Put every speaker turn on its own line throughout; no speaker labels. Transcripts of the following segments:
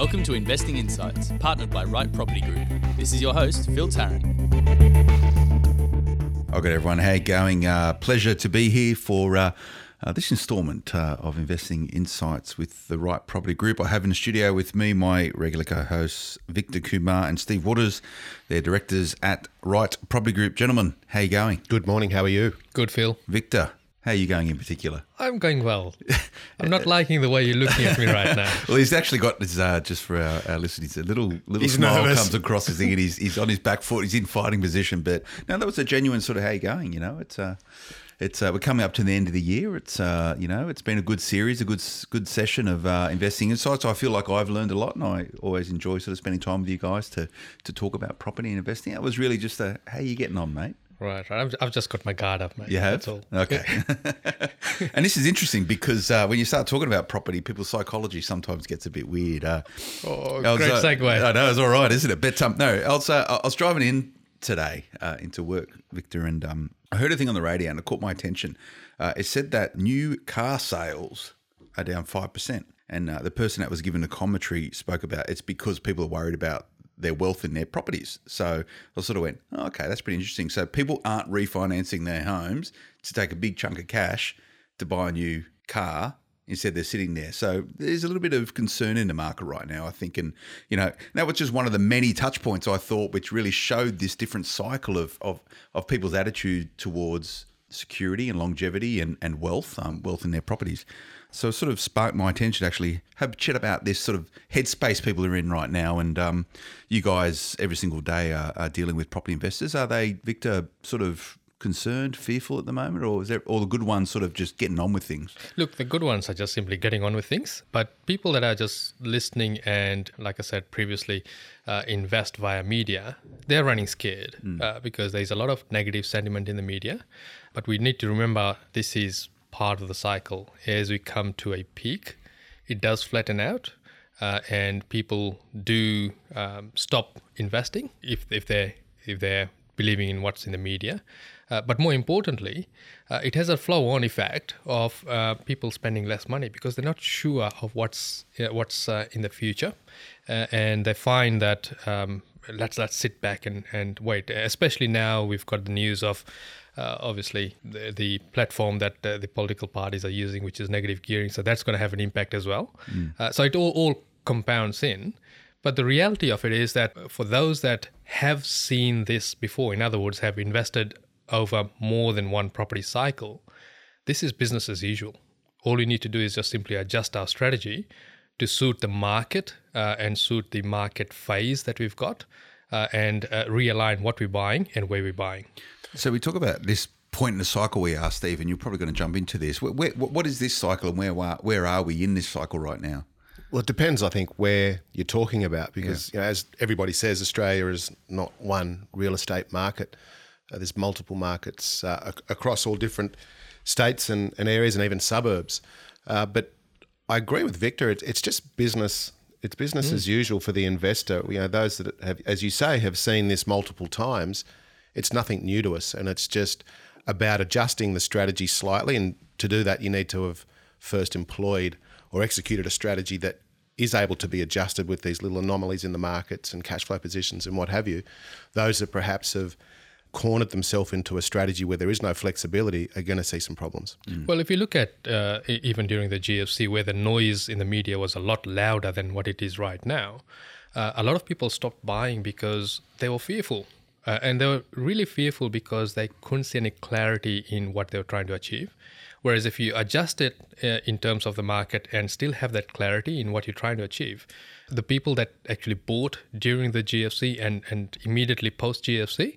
Welcome to Investing Insights, partnered by Right Property Group. This is your host, Phil Tarrant.
Okay, everyone. How you going? Uh, pleasure to be here for uh, uh, this instalment uh, of Investing Insights with the Right Property Group. I have in the studio with me my regular co-hosts Victor Kumar and Steve Waters. They're directors at Right Property Group. Gentlemen, how you going?
Good morning. How are you?
Good, Phil.
Victor, how are you going in particular?
I'm going well. I'm not liking the way you're looking at me right now.
Well, he's actually got this, uh, just for our, our listeners, a little little
He's
smile
nervous.
comes across his thing, and he's, he's on his back foot. He's in fighting position, but no, that was a genuine sort of how you going. You know, it's uh, it's uh, we're coming up to the end of the year. It's uh, you know, it's been a good series, a good good session of uh, investing insights. I feel like I've learned a lot, and I always enjoy sort of spending time with you guys to to talk about property and investing. It was really just a how you getting on, mate.
Right, right. I've, I've just got my guard up, mate.
You have?
That's all.
Okay. and this is interesting because uh, when you start talking about property, people's psychology sometimes gets a bit weird. Uh,
Oh,
was,
great
uh,
segue.
I know, it's all right, isn't it? But um, no, I was, uh, I was driving in today uh, into work, Victor, and um, I heard a thing on the radio and it caught my attention. Uh, it said that new car sales are down 5%. And uh, the person that was given the commentary spoke about it's because people are worried about their wealth in their properties. So I sort of went, oh, okay, that's pretty interesting. So people aren't refinancing their homes to take a big chunk of cash to buy a new car. Instead, they're sitting there. So there's a little bit of concern in the market right now, I think. And, you know, that was just one of the many touch points I thought which really showed this different cycle of, of, of people's attitude towards security and longevity and, and wealth, um, wealth in their properties. So it sort of sparked my attention to actually have a chat about this sort of headspace people are in right now. And um, you guys every single day are, are dealing with property investors. Are they, Victor, sort of concerned, fearful at the moment, or is there all the good ones sort of just getting on with things?
Look, the good ones are just simply getting on with things. But people that are just listening and, like I said previously, uh, invest via media, they're running scared uh, because there's a lot of negative sentiment in the media. But we need to remember this is part of the cycle. As we come to a peak, it does flatten out. Uh, and people do um, stop investing if, if they're if they're believing in what's in the media. Uh, but more importantly, uh, it has a flow-on effect of uh, people spending less money because they're not sure of what's uh, what's uh, in the future, uh, and they find that um, let's let's sit back and, and wait. Especially now we've got the news of. Uh, obviously, the, the platform that uh, the political parties are using, which is negative gearing, so that's going to have an impact as well. Uh, so it all, all compounds in. But the reality of it is that for those that have seen this before, in other words, have invested over more than one property cycle, this is business as usual. All we need to do is just simply adjust our strategy to suit the market uh, and suit the market phase that we've got uh, and uh, realign what we're buying and where we're buying.
So we talk about this point in the cycle we are, Steve, and you're probably going to jump into this. Where, where, what is this cycle and where, are- where are we in this cycle right now?
Well, it depends, I think, where you're talking about because, you know, as everybody says, Australia is not one real estate market. Uh, there's multiple markets uh, ac- across all different states and, and areas and even suburbs. Uh, but I agree with Victor. It's, it's just business. It's business as usual for the investor. You know, those that have, as you say, have seen this multiple times. It's nothing new to us, and it's just about adjusting the strategy slightly. And to do that, you need to have first employed or executed a strategy that is able to be adjusted with these little anomalies in the markets and cash flow positions and what have you. Those that perhaps have cornered themselves into a strategy where there is no flexibility are going to see some problems.
Well, if you look at uh, even during the GFC, where the noise in the media was a lot louder than what it is right now, uh, a lot of people stopped buying because they were fearful. Uh, and they were really fearful because they couldn't see any clarity in what they were trying to achieve. Whereas if you adjust it uh, in terms of the market and still have that clarity in what you're trying to achieve, the people that actually bought during the GFC and, and immediately post GFC,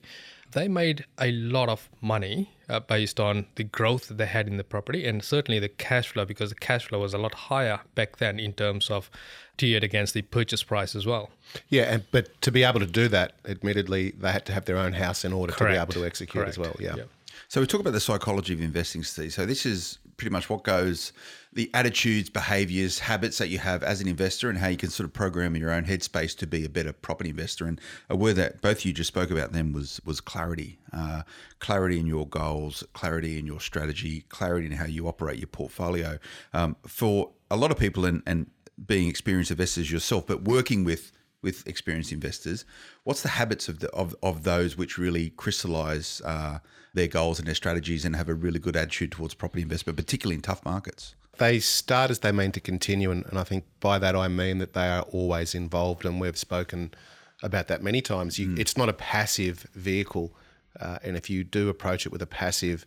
they made a lot of money uh, based on the growth that they had in the property and certainly the cash flow because the cash flow was a lot higher back then in terms of tiered against the purchase price as well.
Yeah, and but to be able to do that, admittedly, they had to have their own house in order to be able to execute as well.
Correct.
Yeah.
Yep.
So we talk about the psychology of investing, Steve. So this is pretty much what goes the attitudes, behaviors, habits that you have as an investor, and how you can sort of program in your own headspace to be a better property investor. And a word that both you just spoke about then was was clarity, uh, clarity in your goals, clarity in your strategy, clarity in how you operate your portfolio. Um, for a lot of people, and and being experienced investors yourself, but working with with experienced investors, what's the habits of the of, of those which really crystallize uh, their goals and their strategies and have a really good attitude towards property investment, particularly in tough markets?
They start as they mean to continue, and, and I think by that I mean that they are always involved, and we've spoken about that many times. You, It's not a passive vehicle, uh, and if you do approach it with a passive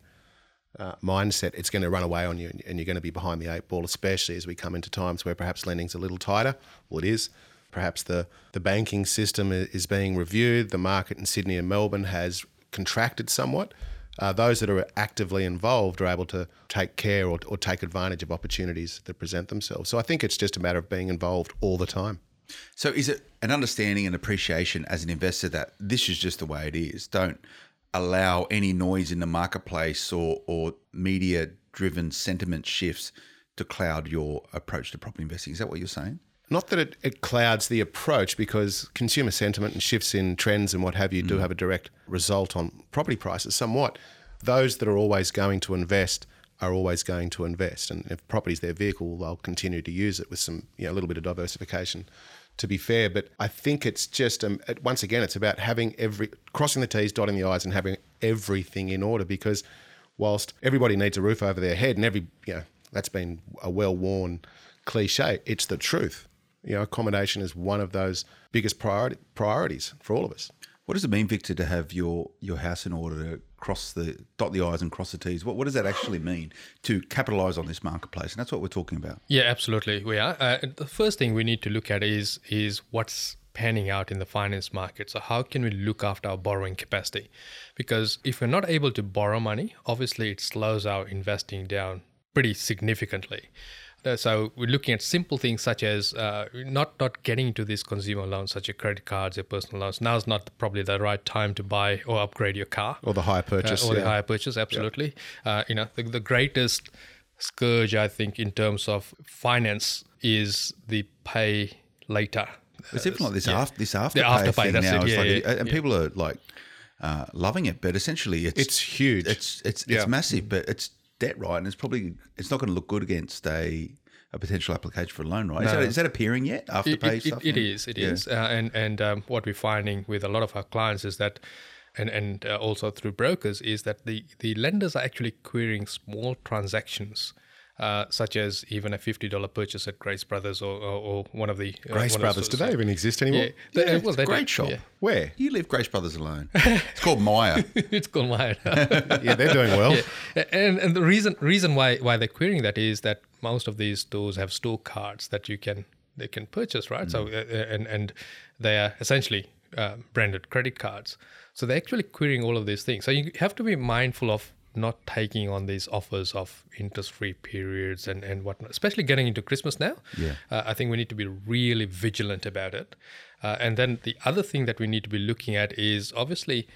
uh, mindset, it's going to run away on you, and- and you're going to be behind the eight ball, especially as we come into times where perhaps lending's a little tighter. Well, it is. Perhaps the, the banking system is being reviewed. The market in Sydney and Melbourne has contracted somewhat. Uh, those that are actively involved are able to take care or, or take advantage of opportunities that present themselves. So I think it's just a matter of being involved all the time.
So, is it an understanding and appreciation as an investor that this is just the way it is? Don't allow any noise in the marketplace or, or media driven sentiment shifts to cloud your approach to property investing. Is that what you're saying?
Not that it, it clouds the approach because consumer sentiment and shifts in trends and what have you do have a direct result on property prices somewhat. Those that are always going to invest are always going to invest. And if property's their vehicle, they'll continue to use it with some, you know, a little bit of diversification to be fair. But I think it's just, um, it- once again, it's about having every, crossing the T's, dotting the I's, and having everything in order because whilst everybody needs a roof over their head and every, you know, that's been a well worn cliche, it's the truth. You know, accommodation is one of those biggest priority, priorities for all of us.
What does it mean, Victor, to have your, your house in order to cross the dot the i's and cross the t's? What, what does that actually mean to capitalise on this marketplace? And that's what we're talking about.
Yeah, absolutely. We are. Uh, the first thing we need to look at is is what's panning out in the finance market. So how can we look after our borrowing capacity? Because if we're not able to borrow money, obviously it slows our investing down pretty significantly. Uh, So we're looking at simple things such as uh, not not getting into these consumer loans, such as credit cards, your personal loans. Now is not probably the right time to buy or upgrade your car
Or the hire purchase.
uh, or the
yeah.
hire purchase, absolutely. Uh, you know, the, the greatest scourge, I think, in terms of finance is the pay later.
It's even like this
yeah.
after this after
afterpay,
thing now.
it, yeah,
like,
yeah,
and
yeah.
people are like uh, loving it, but essentially it's
It's huge.
It's it's
Yeah.
it's massive, but it's debt, right? And it's probably it's not going to look good against a a potential application for a loan, right? Is, that, is that appearing yet? Afterpay
It, it,
stuff?
it, is. It
Yeah.
is. Uh, and and um, what we're finding with a lot of our clients is that, and and uh, also through brokers, is that the the lenders are actually querying small transactions. Uh, such as even a fifty dollar purchase at Grace Brothers or, or, or one of the uh,
Grace
one
Brothers, do
those-
they even exist anymore?
Yeah, They-
Yeah,
well,
it's a
do,
great shop.
yeah.
Where?
You leave Grace Brothers alone. It's called Myer.
it's called Myer.
Yeah, they're doing well.
and and the reason reason why why they're querying that is that most of these stores have store cards that you can they can purchase right so uh, uh, and and they are essentially uh, branded credit cards so they're actually querying all of these things so you have to be mindful of not taking on these offers of interest free periods and and whatnot especially getting into christmas now
Yeah.
uh, i think we need to be really vigilant about it uh, and then the other thing that we need to be looking at is obviously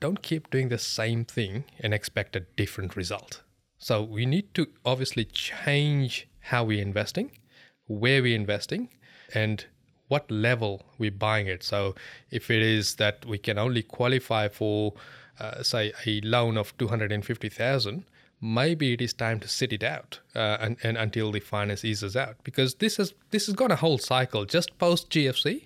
don't keep doing the same thing and expect a different result. So we need to obviously change how we're investing, where we're investing, and what level we're buying it. So if it is that we can only qualify for, uh, say, a loan of two hundred and fifty thousand, maybe it is time to sit it out uh, and, and until the finance eases out. Because this has this has gone a whole cycle. Just post GFC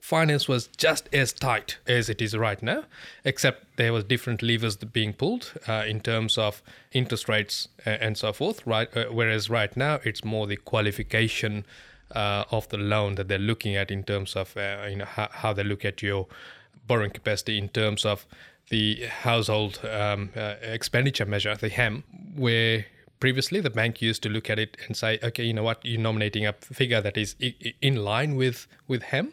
finance was just as tight as it is right now except there was different levers being pulled uh, in terms of interest rates uh, and so forth. Right uh, whereas right now it's more the qualification uh, of the loan that they're looking at in terms of uh, you know how, how they look at your borrowing capacity in terms of the household um, uh, expenditure measure, the HEM, where previously the bank used to look at it and say, okay, you know what, you're nominating a figure that is in line with with HEM.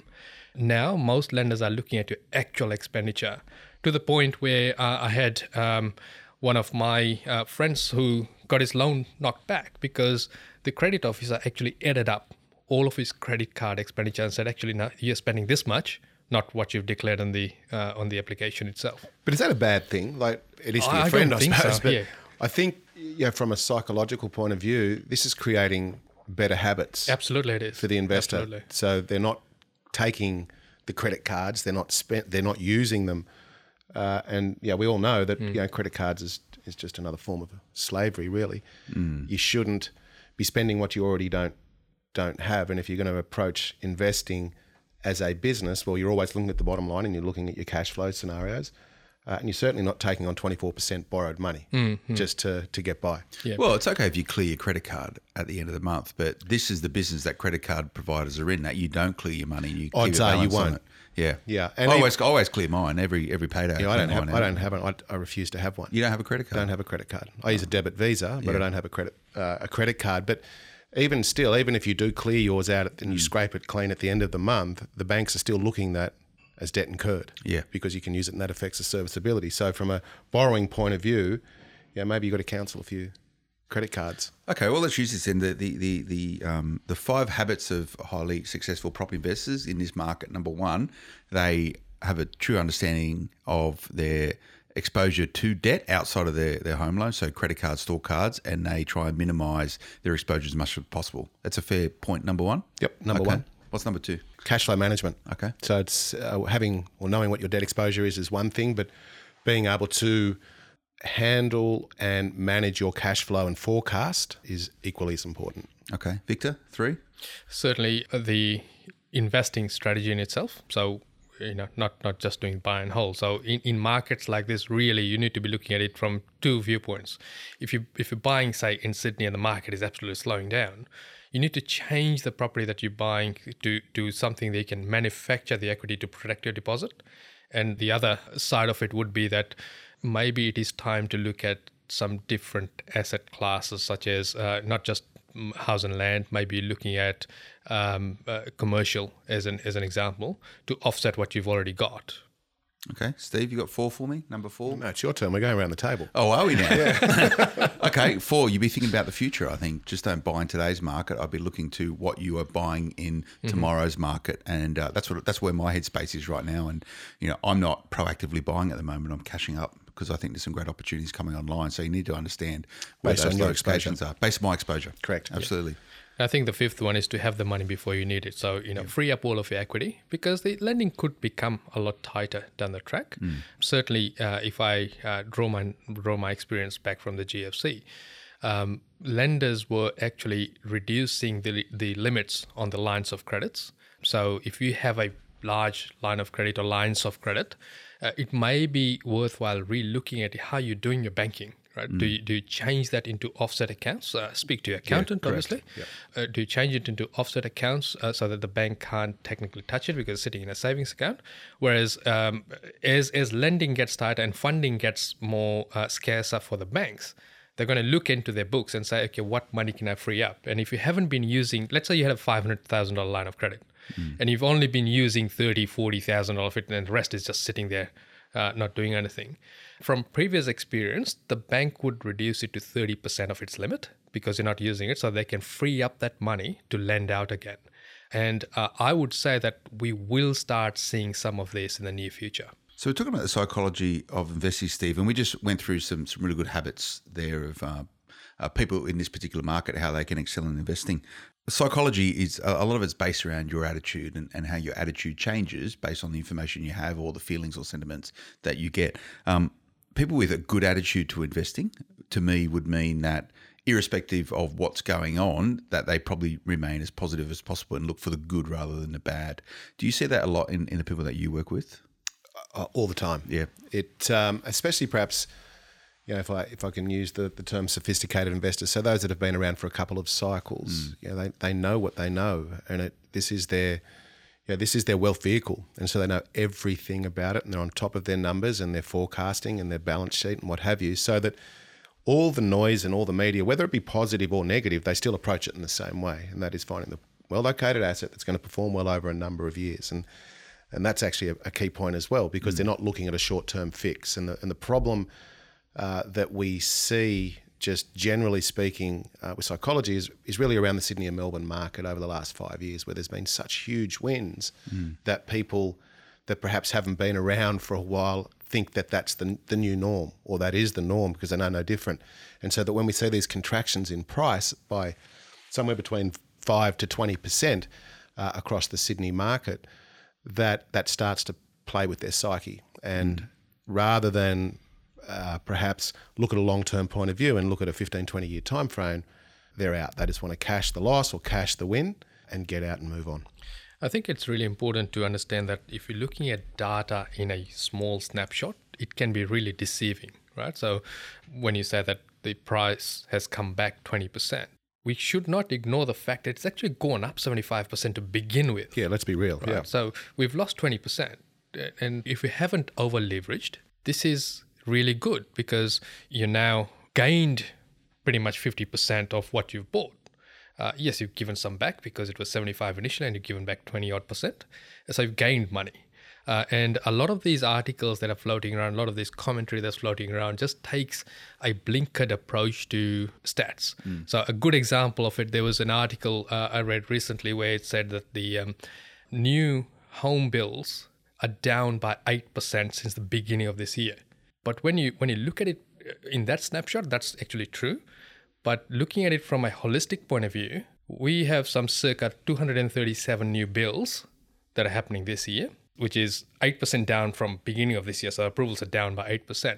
Now most lenders are looking at your actual expenditure to the point where uh, I had um, one of my uh, friends who got his loan knocked back because the credit officer actually added up all of his credit card expenditure and said, actually, now you're spending this much, not what you've declared on the uh, on the application itself.
But is that a bad thing? Like it is for
I-
your
I
friend,
don't
I
think
suppose.
so,
But
yeah.
I think, you know, from a psychological point of view, this is creating better habits
Absolutely, it is
for the investor.
Absolutely.
So they're not taking the credit cards. They're not spent. They're not using them. Uh, and yeah, we all know that
Hmm.
you know credit cards is is just another form of slavery. Really,
Hmm.
you shouldn't be spending what you already don't don't have. And if you're going to approach investing as a business, well, you're always looking at the bottom line and you're looking at your cash flow scenarios. Uh, and you're certainly not taking on 24% borrowed money just to, to get by.
Yeah.
Well, it's okay if you clear your credit card at the end of the month, but this is the business that credit card providers are in. That you don't clear your money, you
Odds
keep a
are you won't.
it. Yeah,
Yeah,
I
and
always I always clear mine every every payday.
Yeah, I don't have.
mine
I don't have one. I, I refuse to have one.
You don't have a credit card.
I
card.
don't have a credit card. I use a debit Visa, but I don't have a credit uh, a credit card. But even still, even if you do clear yours out and
Mm.
you scrape it clean at the end of the month, the banks are still looking that as debt incurred.
Yeah.
because you can use it and that affects the serviceability. So from a borrowing point of view, yeah, maybe you've got to cancel a few credit cards.
Okay, well, let's use this then. The the the the, um, the five habits of highly successful property investors in this market. Number one, they have a true understanding of their exposure to debt outside of their, their home loan, so credit cards, store cards, and they try and minimise their exposure as much as possible. That's a fair point. Number one.
Yep, number
Okay.
one.
What's number two?
Cash flow management.
Okay.
So it's uh, having or knowing what your debt exposure is is one thing, but being able to handle and manage your cash flow and forecast is equally as important.
Okay, Victor, three.
certainly uh, the investing strategy in itself. So you know, not not just doing buy and hold. So in, in markets like this, really, you need to be looking at it from two viewpoints. If you if you're buying, say, in Sydney and the market is absolutely slowing down, you need to change the property that you're buying to to something that you can manufacture the equity to protect your deposit. And the other side of it would be that maybe it is time to look at some different asset classes, such as uh, not just house and land, maybe looking at um, uh, commercial as an as an example to offset what you've already got.
Okay, Steve, you got four for me. Number four.
No, it's your turn. We're going around the table.
Oh, are we now? okay, four. You'd be thinking about the future. I think just don't buy in today's market. I'd be looking to what you are buying in tomorrow's market, and uh, that's what that's where my headspace is right now. And you know, I'm not proactively buying at the moment. I'm cashing up because I think there's some great opportunities coming online. So you need to understand where
Based
those
on
locations are, based on my exposure.
Correct. Yeah.
Absolutely.
I think the fifth one is to have the money before you need it. So, you know, free up all of your equity because the lending could become a lot tighter down the track. Certainly, uh, if I uh, draw my draw my experience back from the GFC, um, lenders were actually reducing the the limits on the lines of credits. So, if you have a large line of credit or lines of credit, uh, it may be worthwhile re-looking at how you're doing your banking. Right? Do you do you change that into offset accounts? Uh, speak to your accountant, obviously. Uh, do you change it into offset accounts uh, so that the bank can't technically touch it because it's sitting in a savings account? Whereas um, as as lending gets tighter and funding gets more uh, scarcer for the banks, they're going to look into their books and say, okay, what money can I free up? And if you haven't been using, let's say you had a five hundred thousand dollar line of credit, and you've only been using thirty, forty thousand of it, and the rest is just sitting there uh, not doing anything. From previous experience, the bank would reduce it to 30% of its limit because you're not using it, so they can free up that money to lend out again. And uh, I would say that we will start seeing some of this in the near future.
So we're talking about the psychology of investing, Steve, and we just went through some some really good habits there of uh, uh, people in this particular market, how they can excel in investing. Psychology is a lot of it's based around your attitude and, and how your attitude changes based on the information you have or the feelings or sentiments that you get. Um, people with a good attitude to investing, to me, would mean that irrespective of what's going on, that they probably remain as positive as possible and look for the good rather than the bad. Do you see that a lot in, in the people that you work with?
uh, all the time.
Yeah.
It um, especially perhaps you know if I if I can use the, the term sophisticated investors. So those that have been around for a couple of cycles, hmm. you know, they, they know what they know, and it this is their yeah, this is their wealth vehicle, and so they know everything about it, and they're on top of their numbers and their forecasting and their balance sheet and what have you, so that all the noise and all the media, whether it be positive or negative, they still approach it in the same way, and that is finding the well-located asset that's going to perform well over a number of years, and and that's actually a, a key point as well because hmm. they're not looking at a short-term fix, and the and the problem uh, that we see just generally speaking uh, with psychology is, is really around the Sydney and Melbourne market over the last five years where there's been such huge wins that people that perhaps haven't been around for a while think that that's the, the new norm or that is the norm because they know no different. And so that when we see these contractions in price by somewhere between 5 to 20% uh, across the Sydney market, that that starts to play with their psyche. And rather than uh, perhaps look at a long-term point of view and look at a 15, 20 year time frame, they're out. They just want to cash the loss or cash the win and get out and move on.
I think it's really important to understand that if you're looking at data in a small snapshot, it can be really deceiving, right? So when you say that the price has come back 20%, we should not ignore the fact that it's actually gone up 75% to begin with.
Yeah, let's be real.
Right?
Yeah.
So we've lost 20%. And if we haven't over leveraged, this is really good because you now gained pretty much 50% of what you've bought. Uh, yes, you've given some back because it was 75 initially and you've given back 20 odd percent. So you've gained money. Uh, and a lot of these articles that are floating around, a lot of this commentary that's floating around just takes a blinkered approach to stats. So, a good example of it, there was an article uh, I read recently where it said that the um, new home bills are down by 8% since the beginning of this year. But when you when you look at it uh, in that snapshot, that's actually true. But looking at it from a holistic point of view, we have some circa 237 new bills that are happening this year, which is 8% down from beginning of this year. So approvals are down by 8%.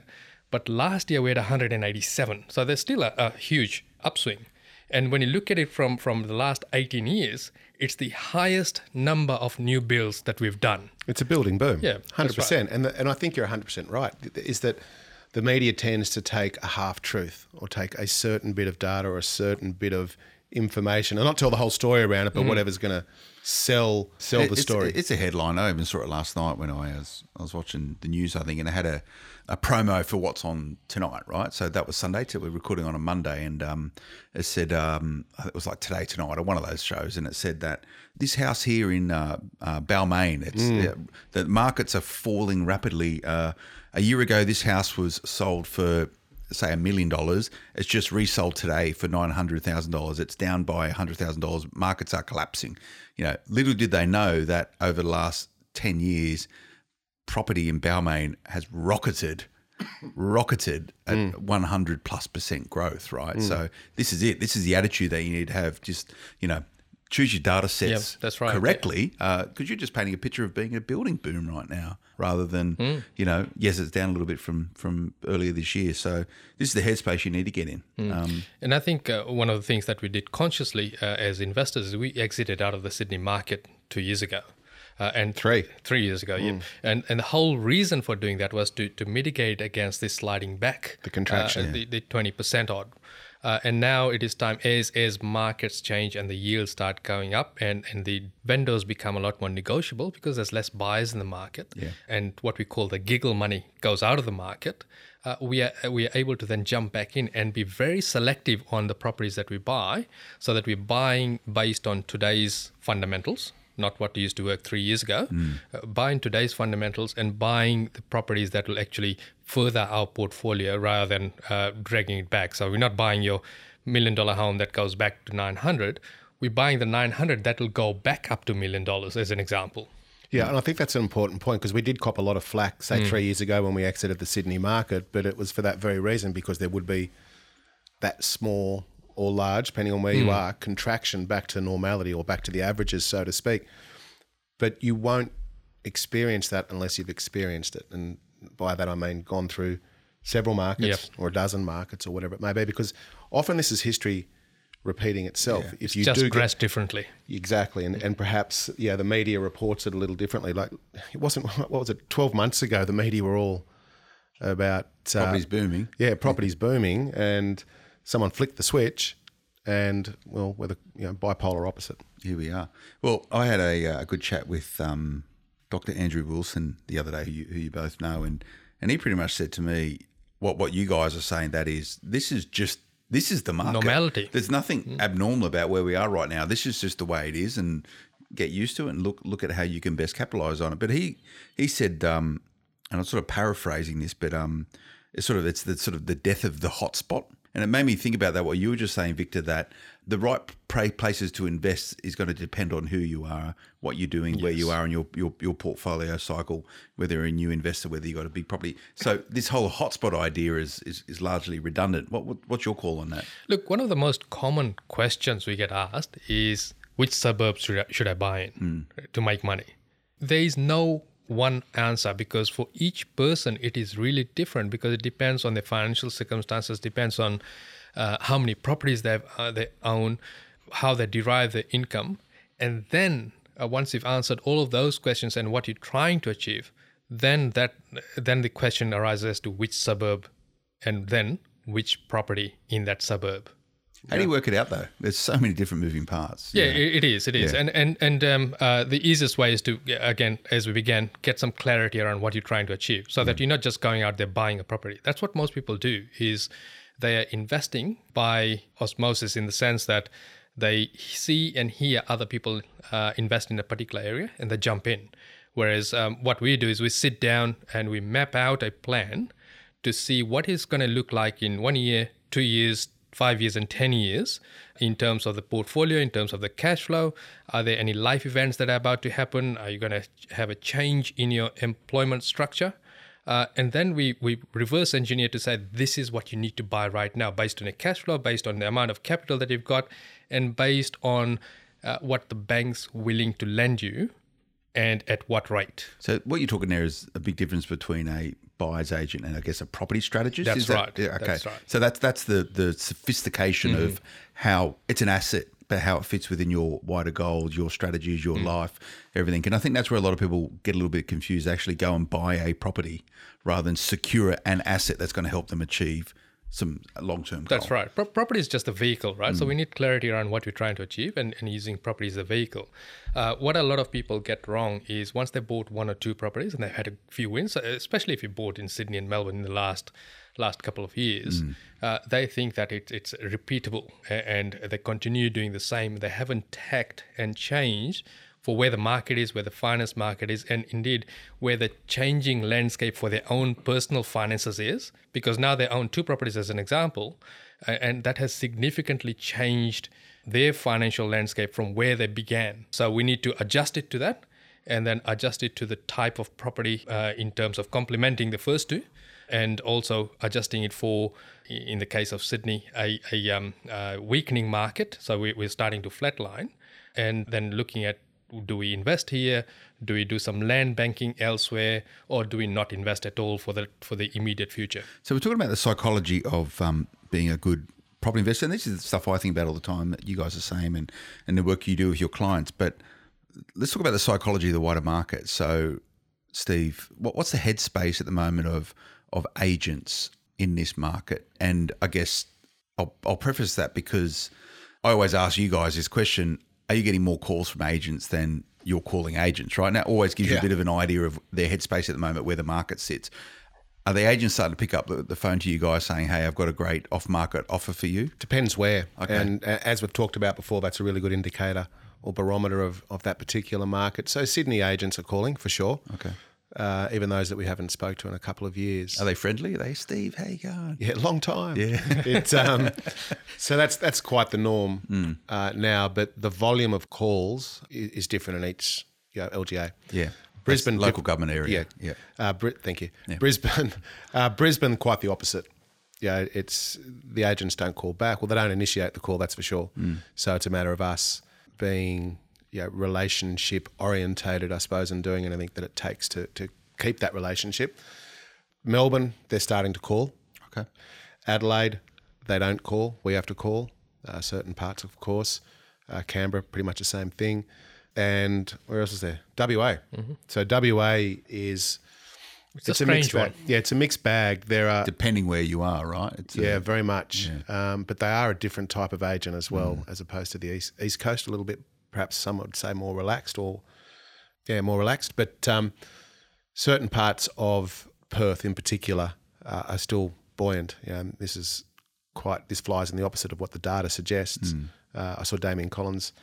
But last year we had 187. So there's still a, a huge upswing. And when you look at it from, from the last 18 years, it's the highest number of new bills that we've done.
It's a building boom.
Yeah,
hundred
that's
percent. And the, and I think you're hundred percent right. Is that the media tends to take a half truth or take a certain bit of data or a certain bit of information and not tell the whole story around it, but whatever's going to sell sell the story.
It's a headline. I even saw it last night when I was I was watching the news. I think, and it had a, a promo for what's on tonight. Right, so that was Sunday. So we're recording on a Monday, and um, it said um, it was like today tonight or one of those shows, and it said that this house here in uh, uh, Balmain, it's uh, the markets are falling rapidly. Uh, a year ago, this house was sold for say a million dollars, it's just resold today for nine hundred thousand dollars. It's down by hundred thousand dollars. Markets are collapsing. You know, little did they know that over the last ten years, property in Balmain has rocketed, rocketed at hmm. one hundred plus percent growth. Right. Hmm. So this is it. This is the attitude that you need to have. Just you know. Choose your data sets
Yeah, that's right.
correctly uh, because you're just painting a picture of being a building boom right now rather than
Hmm.
you know yes it's down a little bit from from earlier this year so this is the headspace you need to get in
Hmm.
um,
And I think uh, one of the things that we did consciously uh, as investors is we exited out of the Sydney market two years ago. Uh, and
Three.
three years ago,
Hmm.
yeah. And and the whole reason for doing that was to to mitigate against this sliding back,
The contraction.
uh, the the twenty percent odd. Uh, and now it is time as as markets change and the yields start going up and, and the vendors become a lot more negotiable because there's less buyers in the market and what we call the giggle money goes out of the market uh, we are we are able to then jump back in and be very selective on the properties that we buy so that we're buying based on today's fundamentals not what used to work three years ago, uh, buying today's fundamentals and buying the properties that will actually further our portfolio rather than uh, dragging it back. So we're not buying your million dollar home that goes back to 900. We're buying the 900 that will go back up to million dollars as an example.
Yeah, and I think that's an important point because we did cop a lot of flack, say, three years ago when we exited the Sydney market, but it was for that very reason because there would be that small or large, depending on where you are, contraction back to normality or back to the averages, so to speak. But you won't experience that unless you've experienced it. And by that, I mean gone through several markets or a dozen markets or whatever it may be, because often this is history repeating itself. If you
Just
do get,
differently.
Exactly, and and perhaps yeah, the media reports it a little differently. Like it wasn't what was it? Twelve months ago, the media were all about uh,
property's booming
Yeah, property's booming, and someone flicked the switch, and well, we're the you know bipolar opposite.
here we are. Well i had a, uh, a good chat with um, dr andrew wilson the other day who you, who you both know and and he pretty much said to me what what you guys are saying that is this is just this is the market.
Normality.
there's nothing abnormal about where we are right now. This is just the way it is and get used to it and look look at how you can best capitalize on it. But he he said um and I'm sort of paraphrasing this, but um, it's sort of it's the sort of the death of the hotspot, and it made me think about that. What you were just saying, Victor, that the right places to invest is going to depend on who you are, what you're doing, where you are in your, your your portfolio cycle, whether you're a new investor, whether you've got a big property. So this whole hotspot idea is is, is largely redundant. What, what what's your call on that?
Look, one of the most common questions we get asked is which suburbs should I, should I buy in hmm. to make money? There is no one answer because for each person it is really different because it depends on their financial circumstances, depends on uh, how many properties they uh, they own, how they derive their income, and then uh, once you've answered all of those questions and what you're trying to achieve, then that then the question arises to which suburb, and then which property in that suburb.
How do you work it out though? There's so many different moving parts.
Yeah, it, it is. It is,
Yeah.
and and and um, uh, the easiest way is to again, as we began, get some clarity around what you're trying to achieve, so that you're not just going out there buying a property. That's what most people do. Is they are investing by osmosis in the sense that they see and hear other people uh, invest in a particular area and they jump in. Whereas um, what we do is we sit down and we map out a plan to see what it's going to look like in one year, two years, five years, and 10 years in terms of the portfolio, in terms of the cash flow. Are there any life events that are about to happen? Are you going to have a change in your employment structure? Uh, and then we, we reverse engineer to say this is what you need to buy right now based on a cash flow, based on the amount of capital that you've got, and based on uh, what the bank's willing to lend you and at what rate.
So what you're talking there is a big difference between a buyer's agent and I guess a property strategist.
That's
is that-
right.
yeah, okay.
That's right. Mm-hmm.
So that's that's the the sophistication of how it's an asset, but how it fits within your wider goals, your strategies,
Mm.
your life, everything. And I think that's where a lot of people get a little bit confused. They actually go and buy a property rather than secure an asset that's going to help them achieve some long term goal.
That's right. Pro- property is just a vehicle, right? So we
Mm.
need clarity around what we're trying to achieve and, and using property as a vehicle. Uh, what a lot of people get wrong is once they bought one or two properties and they've had a few wins, uh, especially if you bought in Sydney and Melbourne in the last last couple of years,
Mm.
uh, they think that it, it's repeatable and they continue doing the same. They haven't tacked and changed for where the market is, where the finance market is, and indeed where the changing landscape for their own personal finances is, because now they own two properties as an example, and that has significantly changed their financial landscape from where they began. So we need to adjust it to that, and then adjust it to the type of property uh, in terms of complementing the first two. And also adjusting it for, in the case of Sydney, a, a um, uh, weakening market. So we, we're starting to flatline, and then looking at do we invest here do we do some land banking elsewhere or do we not invest at all for the for the immediate future
So we're talking about the psychology of um, being a good property investor, and this is the stuff I think about all the time. That you guys are saying, and and the work you do with your clients. But let's talk about the psychology of the wider market. So, Steve, what, what's the headspace at the moment of of agents in this market? And I guess I'll, I'll preface that because I always ask you guys this question: Are you getting more calls from agents than you're calling agents? Right now, always gives you a bit of an idea of their headspace at the moment, where the market sits. Are the agents starting to pick up the, phone to you guys saying, "Hey, I've got a great off-market offer for you"?
Depends where. And uh, as we've talked about before, that's a really good indicator or barometer of, of that particular market. So Sydney agents are calling for sure.
Okay.
Uh, even those that we haven't spoke to in a couple of years.
Are they friendly? Are they Steve? How you going?
Yeah, long time.
Yeah.
it's um, so that's that's quite the norm
Hmm.
uh, now. But the volume of calls is, is different in each you know, LGA.
Yeah.
Brisbane
That's local government area.
Yeah,
Yeah.
Uh, Bri- thank you. Brisbane, uh, Brisbane, quite the opposite. Yeah, it's the agents don't call back. Well, they don't initiate the call. That's for sure.
Mm.
So it's a matter of us being yeah relationship orientated, I suppose, and doing anything that it takes to to keep that relationship. Melbourne, they're starting to call.
Okay.
Adelaide, they don't call. We have to call. Uh, certain parts, of course. Uh, Canberra, pretty much the same thing. And where else is there? WA. So WA is
Mm-hmm. It's a
mixed
strange
bag. Yeah, it's a mixed bag. There are
Depending where you are, right? It's a-
yeah, very much. Um, but they are a different type of agent as well, as opposed to the east east coast. A little bit, perhaps some would say more relaxed, or yeah, more relaxed. But um, certain parts of Perth, in particular, uh, are still buoyant. You know, this is quite. This flies in the opposite of what the data suggests. Uh, I saw Damian Collins,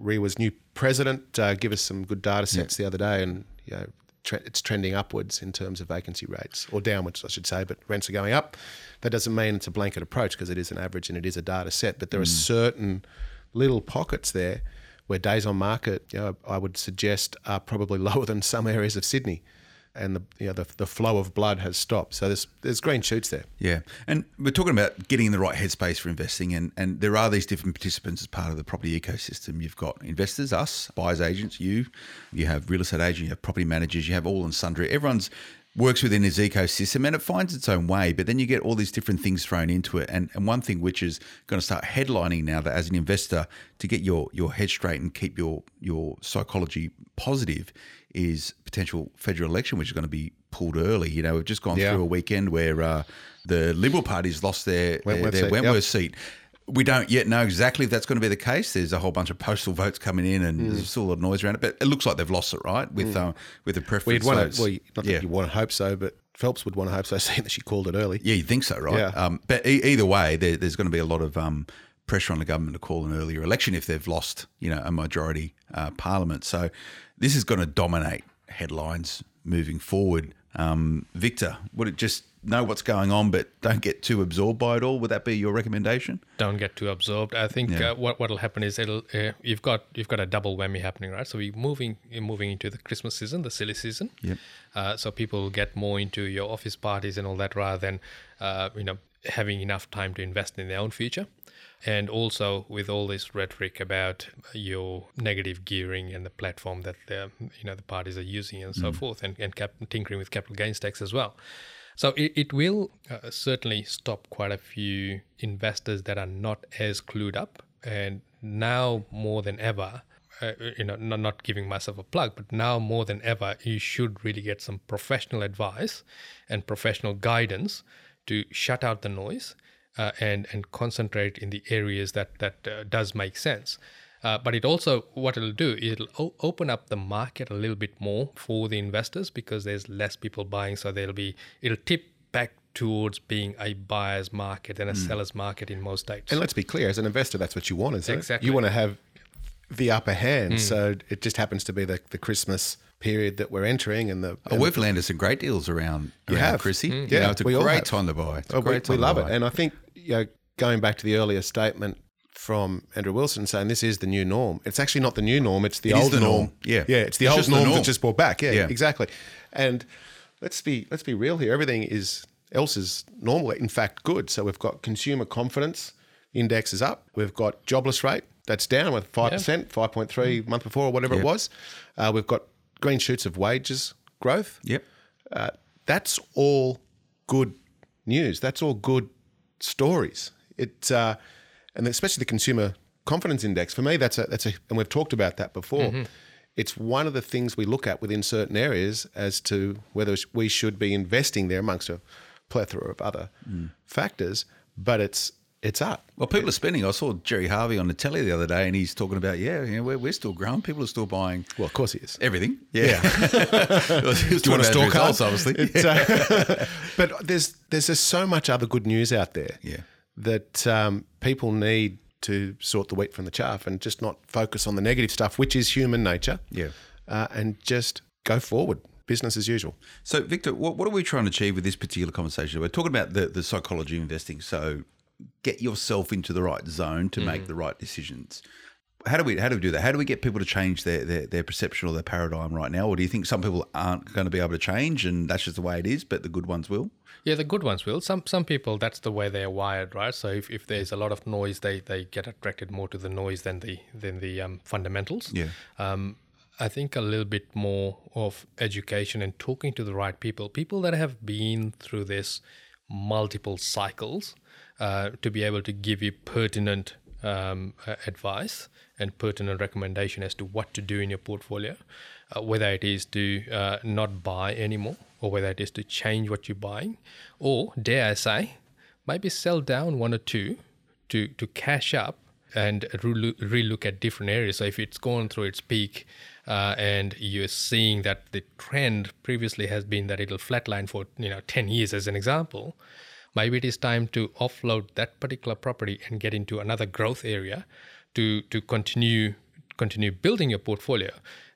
REIWA's new president, uh, give us some good data sets the other day, and you know, tre- it's trending upwards in terms of vacancy rates, or downwards, I should say. But rents are going up. That doesn't mean it's a blanket approach because it is an average and it is a data set. But there are certain little pockets there where days on market, you know, I would suggest are probably lower than some areas of Sydney, and the you know, the, the flow of blood has stopped. So there's there's green shoots there.
Yeah. And we're talking about getting in the right headspace for investing. And, and there are these different participants as part of the property ecosystem. You've got investors, us, buyers agents, you, you have real estate agents, you have property managers, you have all and sundry. Everyone's works within his ecosystem and it finds its own way. But then you get all these different things thrown into it. And, and one thing which is going to start headlining now that as an investor to get your, your head straight and keep your, your psychology positive is potential federal election, which is going to be pulled early. You know, we've just gone
Yeah.
through a weekend where uh, the Liberal Party's lost their,
Wentworth
their, their
seat,
Wentworth
yep.
seat. We don't yet know exactly if that's going to be the case. There's a whole bunch of postal votes coming in, and
Mm.
there's still a lot of noise around it. But it looks like they've lost it, right? With uh, with the preference
Well, you'd want
votes.
to, well, you- not that
yeah.
you want to hope so, but Phelps would want to hope so, seeing that she called it early.
Yeah, you think so, right?
Yeah.
Um, but e- either way, there, there's going to be a lot of um, pressure on the government to call an earlier election if they've lost, you know, a majority uh, parliament. So this is going to dominate headlines moving forward. Um, Victor, would it just know what's going on, but don't get too absorbed by it all? Would that be your recommendation?
don't get too absorbed. I think
Yeah.
uh, what what'll happen is it'll uh, you've got you've got a double whammy happening, right? So we're moving you're moving into the Christmas season, the silly season.
Yep.
Uh, so people will get more into your office parties and all that rather than uh, you know having enough time to invest in their own future. And also with all this rhetoric about your negative gearing and the platform that the you know the parties are using and so forth, and, and cap- tinkering with capital gains tax as well. So it, it will uh, certainly stop quite a few investors that are not as clued up. And now more than ever, uh, you know, not, not giving myself a plug, but now more than ever, you should really get some professional advice and professional guidance to shut out the noise uh, and and concentrate in the areas that that uh, does make sense. Uh, but it also what it'll do it'll o- open up the market a little bit more for the investors because there's less people buying so there'll be it'll tip back towards being a buyer's market and a seller's market in most states
And let's be clear, as an investor, that's what you want, isn't
Exactly.
it? You want to have the upper hand. So it just happens to be the, the Christmas period that we're entering, and the
Oh,
and
we've landed some great deals around,
You
around
have.
Chrissy.
Mm.
You
Yeah,
know, it's a
we
great time to buy. It's a
Oh, we,
great
we
time
love
to
it.
buy.
And I think, you know, going back to the earlier statement from Andrew Wilson saying this is the new norm. It's actually not the new norm. It's the
It the
norm.
norm. Yeah.
Yeah. It's the
It's
old
just the
norm,
norm.
that's just brought back. Yeah,
Yeah.
exactly. And let's be let's be real here. Everything is else is normal. In fact, good. So we've got consumer confidence index is up. We've got jobless rate that's down with five percent, five point three month before or whatever it was. Uh, we've got green shoots of wages growth
Yep.
uh, that's all good news. That's all good stories. It uh, and especially the consumer confidence index for me. That's a that's a and we've talked about that before. It's one of the things we look at within certain areas as to whether we should be investing there amongst a plethora of other factors. But it's it's up.
Well, people are spending. I saw Gerry Harvey on the telly the other day, and he's talking about, yeah, you know, we're, we're still growing. People are still buying
Well, of course he is.
everything. Yeah.
Do you want a
store
cars,
obviously.
It's, uh, but there's there's just so much other good news out there.
Yeah.
That um, people need to sort the wheat from the chaff and just not focus on the negative stuff, which is human nature.
Yeah.
Uh, and just go forward, business as usual.
So, Victor, what, what are we trying to achieve with this particular conversation? We're talking about the, the psychology of investing. So, get yourself into the right zone to make the right decisions. How do we how do we do that? How do we get people to change their, their their perception or their paradigm right now? Or do you think some people aren't going to be able to change and that's just the way it is, but the good ones will?
Yeah, the good ones will. Some some people that's the way they're wired, right? So if, if there's a lot of noise, they, they get attracted more to the noise than the than the um, fundamentals.
Yeah.
Um, I think a little bit more of education and talking to the right people, people that have been through this multiple cycles, uh, to be able to give you pertinent um, advice and pertinent recommendation as to what to do in your portfolio, uh, whether it is to uh, not buy anymore or whether it is to change what you're buying, or dare I say, maybe sell down one or two to to cash up and re- relook at different areas. So if it's gone through its peak uh, and you're seeing that the trend previously has been that it'll flatline for you know 10 years as an example, maybe it is time to offload that particular property and get into another growth area to to continue continue building your portfolio.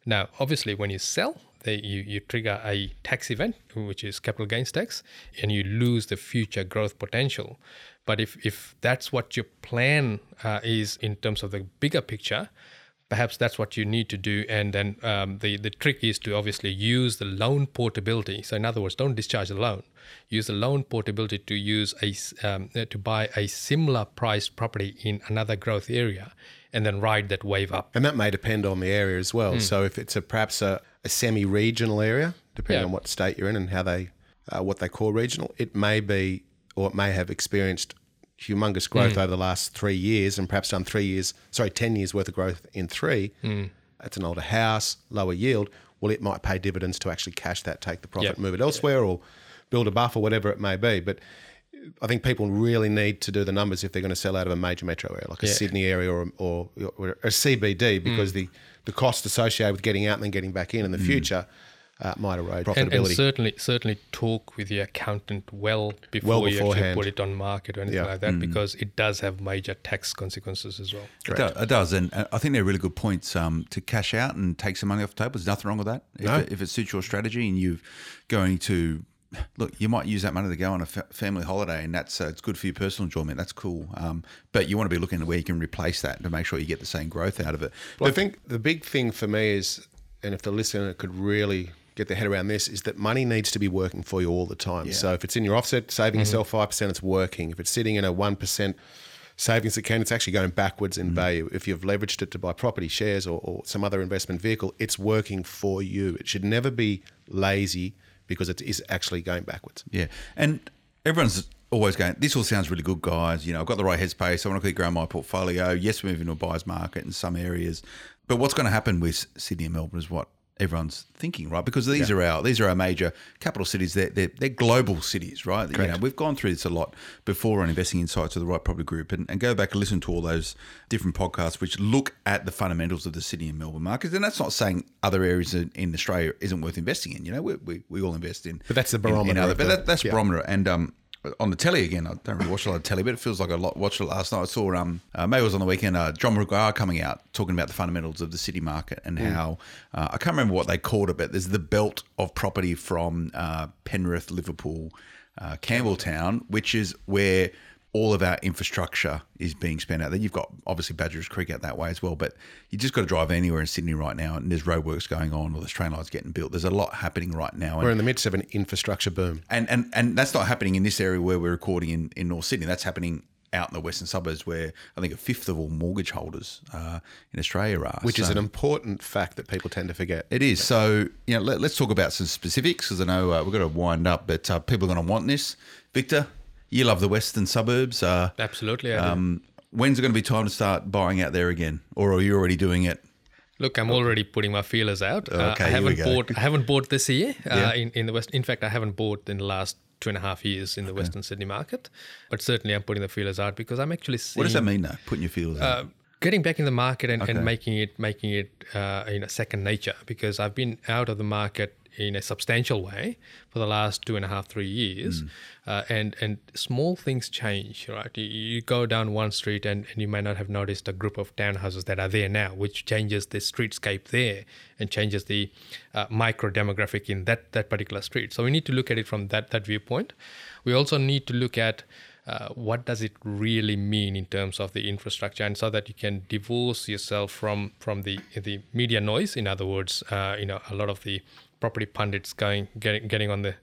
Now, obviously, when you sell, they, you, you trigger a tax event, which is capital gains tax, and you lose the future growth potential. But if, if that's what your plan uh, is in terms of the bigger picture, perhaps that's what you need to do. And then um, the, the trick is to obviously use the loan portability. So, in other words, don't discharge the loan. Use the loan portability to use a um, uh, to buy a similar priced property in another growth area, and then ride that wave up.
And that may depend on the area as well. So if it's a perhaps a, a semi-regional area, depending
Yeah.
on what state you're in and how they uh, what they call regional. It may be or it may have experienced humongous growth mm. over the last three years and perhaps done three years, sorry, ten years worth of growth in three. Mm. It's an older house, lower yield. Well, it might pay dividends to actually cash that, take the profit,
Yep.
move it elsewhere, or build a buffer, whatever it may be. But I think people really need to do the numbers if they're going to sell out of a major metro area, like a
Yeah.
Sydney area or, or, or a CBD, because mm. the, the cost associated with getting out and then getting back in in the future uh, might erode profitability.
and, and certainly certainly talk with your accountant well before you actually put it on market or anything
Yeah.
like that because it does have major tax consequences as well.
It does, it does, and I think they're really good points um, to cash out and take some money off the table. There's nothing wrong with that. If,
No.
it, if it suits your strategy and you're going to look, you might use that money to go on a fa- family holiday, and that's uh, it's good for your personal enjoyment. That's cool. Um, but you want to be looking at where you can replace that to make sure you get the same growth out of it.
Well, I think the big thing for me is, and if the listener could really get their head around this, is that money needs to be working for you all the time. So if it's in your offset, saving mm-hmm. yourself five percent, it's working. If it's sitting in a one percent savings account, it's actually going backwards in mm-hmm. value. If you've leveraged it to buy property shares or, or some other investment vehicle, it's working for you. It should never be lazy because it is actually going backwards.
Yeah, and everyone's always going. This all sounds really good, guys. You know, I've got the right headspace. I want to keep growing my portfolio. Yes, we're moving to a buyer's market in some areas, but what's going to happen with Sydney and Melbourne is what everyone's thinking, right? Because these are our these are our major capital cities. They're they're, they're global cities, right? You know, we've gone through this a lot before on investing insights of the right property group, and, and go back and listen to all those different podcasts which look at the fundamentals of the Sydney and Melbourne markets. And that's not saying other areas in, in Australia isn't worth investing in. You know, we, we, we all invest in,
But that's the
in- in
barometer
other- but that, that's
yeah.
barometer. And um, on the telly again, I don't really watch a lot of telly, but it feels like I watched it last night. I saw um, uh, maybe it was on the weekend. Uh, John McGrath coming out talking about the fundamentals of the Sydney market and
Mm.
how uh, I can't remember what they called it, but there's the belt of property from uh, Penrith, Liverpool, uh, Campbelltown, which is where all of our infrastructure is being spent out there. You've got obviously Badgerys Creek out that way as well, but you just got to drive anywhere in Sydney right now, and there's roadworks going on, or there's train lines getting built. There's a lot happening right now.
We're in the midst of an infrastructure boom.
and, and and that's not happening in this area where we're recording in, in North Sydney. That's happening out in the western suburbs where I think a fifth of all mortgage holders uh, in Australia are.
Which is an important fact that people tend to forget.
it is. So, you know, let, us talk about some specifics because I know uh, we've got to wind up, but uh, people are going to want this. Victor, you love the western suburbs. Uh,
Absolutely.
Um, when's it going to be time to start buying out there again? Or are you already doing it?
Look, I'm already putting my feelers out. Uh,
Okay,
I
here we
haven't bought. I haven't bought this year uh,
Yeah.
in in the west. In fact, I haven't bought in the last two and a half years in the Western Sydney market. But certainly, I'm putting the feelers out because I'm actually seeing
What does that mean, though? Putting your feelers out?
uh, getting back in the market and,
Okay.
and making it making it uh, you know second nature because I've been out of the market in a substantial way for the last two and a half three years. Uh, and and small things change right? You, you go down one street and, and you may not have noticed a group of townhouses that are there now which changes the streetscape there and changes the uh, micro demographic in that that particular street. So we need to look at it from that that viewpoint. We also need to look at uh, what does it really mean in terms of the infrastructure? And so that you can divorce yourself from from the the media noise. In other words uh, you know a lot of the property pundits going getting getting on the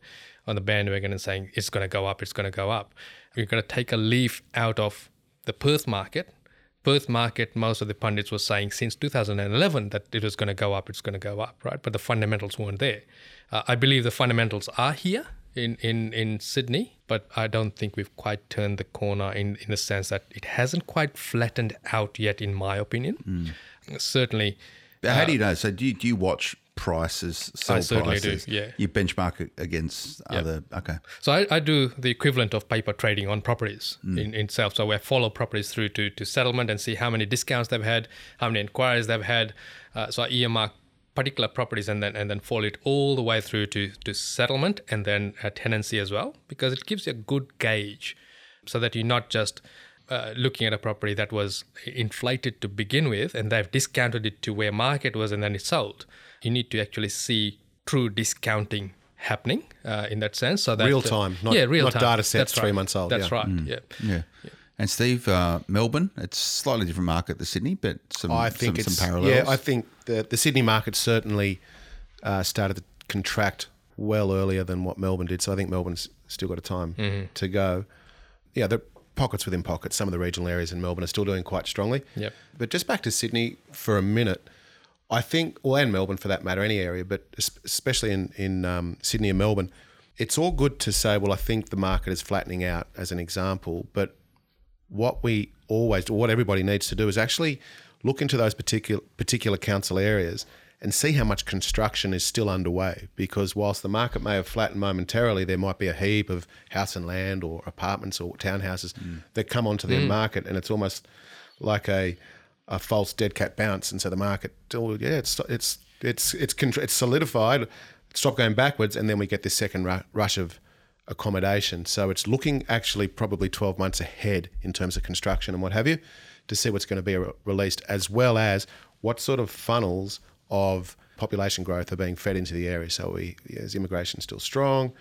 on the bandwagon and saying it's going to go up it's going to go up you're going to take a leaf out of the Perth market Perth market, most of the pundits were saying since 2011 that it was going to go up, it's going to go up, right? But the fundamentals weren't there. Uh, I believe the fundamentals are here in, in, in Sydney, but I don't think we've quite turned the corner in, in the sense that it hasn't quite flattened out yet, in my opinion. Certainly,
But how do you know? So do you, do you watch prices, sell
I certainly do,
prices?
yeah.
You benchmark it against other. Okay.
So I, I do the equivalent of paper trading on properties in, in itself. So I follow properties through to, to settlement and see how many discounts they've had, how many inquiries they've had. Uh, so I earmark particular properties and then and then follow it all the way through to, to settlement and then a tenancy as well because it gives you a good gauge so that you're not just uh, looking at a property that was inflated to begin with and they've discounted it to where market was and then it's sold. You need to actually see true discounting happening uh, in that sense. So that
Real time, not-
yeah, real
not
time.
data sets
That's
three
right.
months old,
That's
yeah.
right. Yeah.
Yeah. And Steve, uh, Melbourne, it's slightly different market than Sydney, but some,
I think
some,
it's
some parallels.
yeah. I think the the Sydney market certainly uh, started to contract well earlier than what Melbourne did. So I think Melbourne's still got a time
Mm-hmm.
to go. Yeah, the pockets within pockets. Some of the regional areas in Melbourne are still doing quite strongly.
Yep.
But just back to Sydney for a minute. I think, well, and Melbourne for that matter, any area, but especially in in um, Sydney and Melbourne, it's all good to say, well, I think the market is flattening out as an example, but what we always, what everybody needs to do is actually look into those particular particular council areas and see how much construction is still underway. Because whilst the market may have flattened momentarily, there might be a heap of house and land or apartments or townhouses mm. that come onto the mm. market, and it's almost like a a false dead cat bounce, and so the market, oh yeah, it's it's it's it's it's solidified, stop going backwards, and then we get this second ru- rush of accommodation. So it's looking actually probably 12 months ahead in terms of construction and what have you to see what's going to be re- released, as well as what sort of funnels of population growth are being fed into the area. So we, is immigration still strong?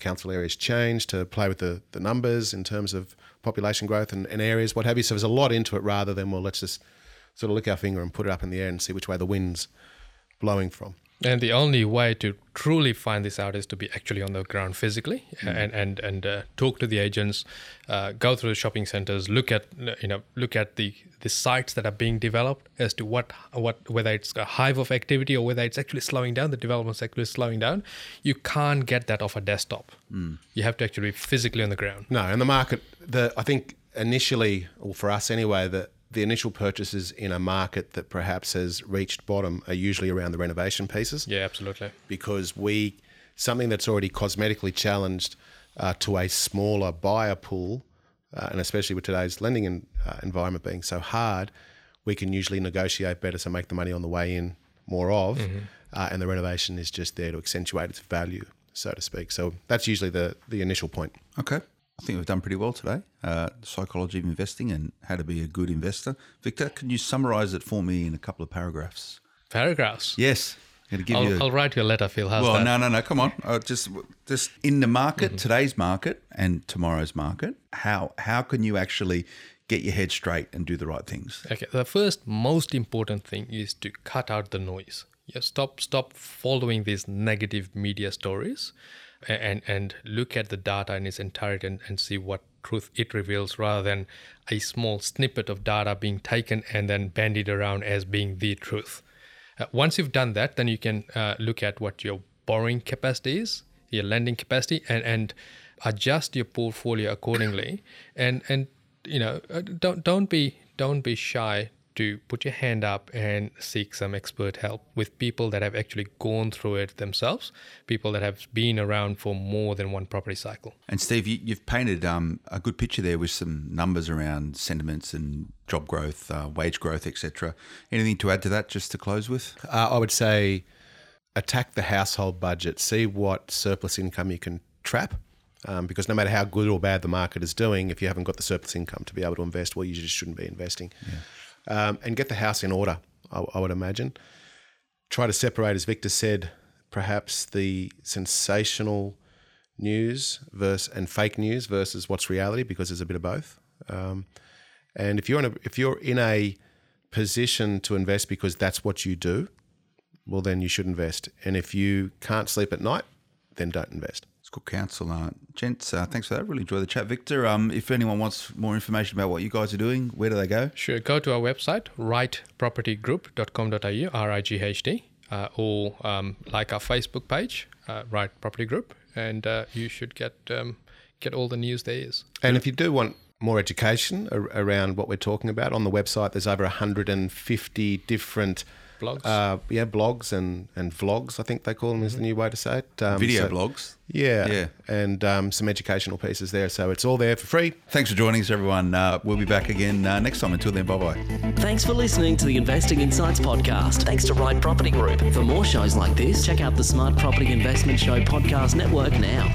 Council areas change to play with the, the numbers in terms of population growth and, and areas, what have you. So there's a lot into it rather than, well, let's just sort of lick our finger and put it up in the air and see which way the wind's blowing from.
And the only way to truly find this out is to be actually on the ground physically and and and uh, talk to the agents, uh, go through the shopping centers, look at you know look at the the sites that are being developed as to what what whether it's a hive of activity or whether it's actually slowing down. The development sector is slowing down. You can't get that off a desktop. You have to actually be physically on the ground.
No, and the market, the I think initially, or for us anyway, the the initial purchases in a market that perhaps has reached bottom are usually around the renovation pieces
Yeah, absolutely.
because we something that's already cosmetically challenged uh, to a smaller buyer pool, uh, and especially with today's lending in, uh, environment being so hard, we can usually negotiate better, so make the money on the way in more of, uh, and the renovation is just there to accentuate its value, so to speak. So that's usually the the initial point.
Okay. I think we've done pretty well today. Uh, psychology of investing and how to be a good investor. Victor, can you summarize it for me in a couple of paragraphs?
Paragraphs.
Yes. I'm going to give
I'll, I'll write you a letter, Phil. How's
well,
that?
no, no, no. Come on. Uh, just, just in the market, today's market and tomorrow's market. How how can you actually get your head straight and do the right things?
Okay, the first most important thing is to cut out the noise. Yeah, stop stop following these negative media stories a- and and look at the data in its entirety and, and see what truth it reveals rather than a small snippet of data being taken and then bandied around as being the truth. Uh, once you've done that, then you can uh, look at what your borrowing capacity is, your lending capacity, and, and adjust your portfolio accordingly. And and you know, uh, don't don't be don't be shy to put your hand up and seek some expert help with people that have actually gone through it themselves, people that have been around for more than one property cycle.
And Steve, you, you've painted um, a good picture there with some numbers around sentiments and job growth, uh, wage growth, etc. Anything to add to that, just to close with?
Uh, I would say attack the household budget, see what surplus income you can trap. Um, because no matter how good or bad the market is doing, if you haven't got the surplus income to be able to invest, well, you just shouldn't be investing. Um, and get the house in order, I, I would imagine. Try to separate, as Victor said, perhaps the sensational news versus and fake news versus what's reality, because there's a bit of both. Um, and if you're in a if you're in a position to invest because that's what you do, well, then you should invest. And if you can't sleep at night, then don't invest.
It's good counsel. Uh, gents, uh, thanks for that. Really enjoy the chat. Victor, um, if anyone wants more information about what you guys are doing, where do they go?
Sure, go to our website, rightpropertygroup.com.au, R I G H T, uh, or um, like our Facebook page, uh, Right Property Group, and uh, you should get um, get all the news there is.
And if you do want more education ar- around what we're talking about on the website, there's over 150 different
Blogs.
uh, yeah, blogs and, and vlogs. I think they call them is the new way to say it. Um,
Video
so-
blogs.
Yeah,
Yeah.
and um, some educational pieces there. So it's all there for free.
Thanks for joining us, everyone. Uh, we'll be back again uh, next time. Until then, bye bye.
Thanks for listening to the Investing Insights podcast. Thanks to Right Property Group. For more shows like this, check out the Smart Property Investment Show podcast network now.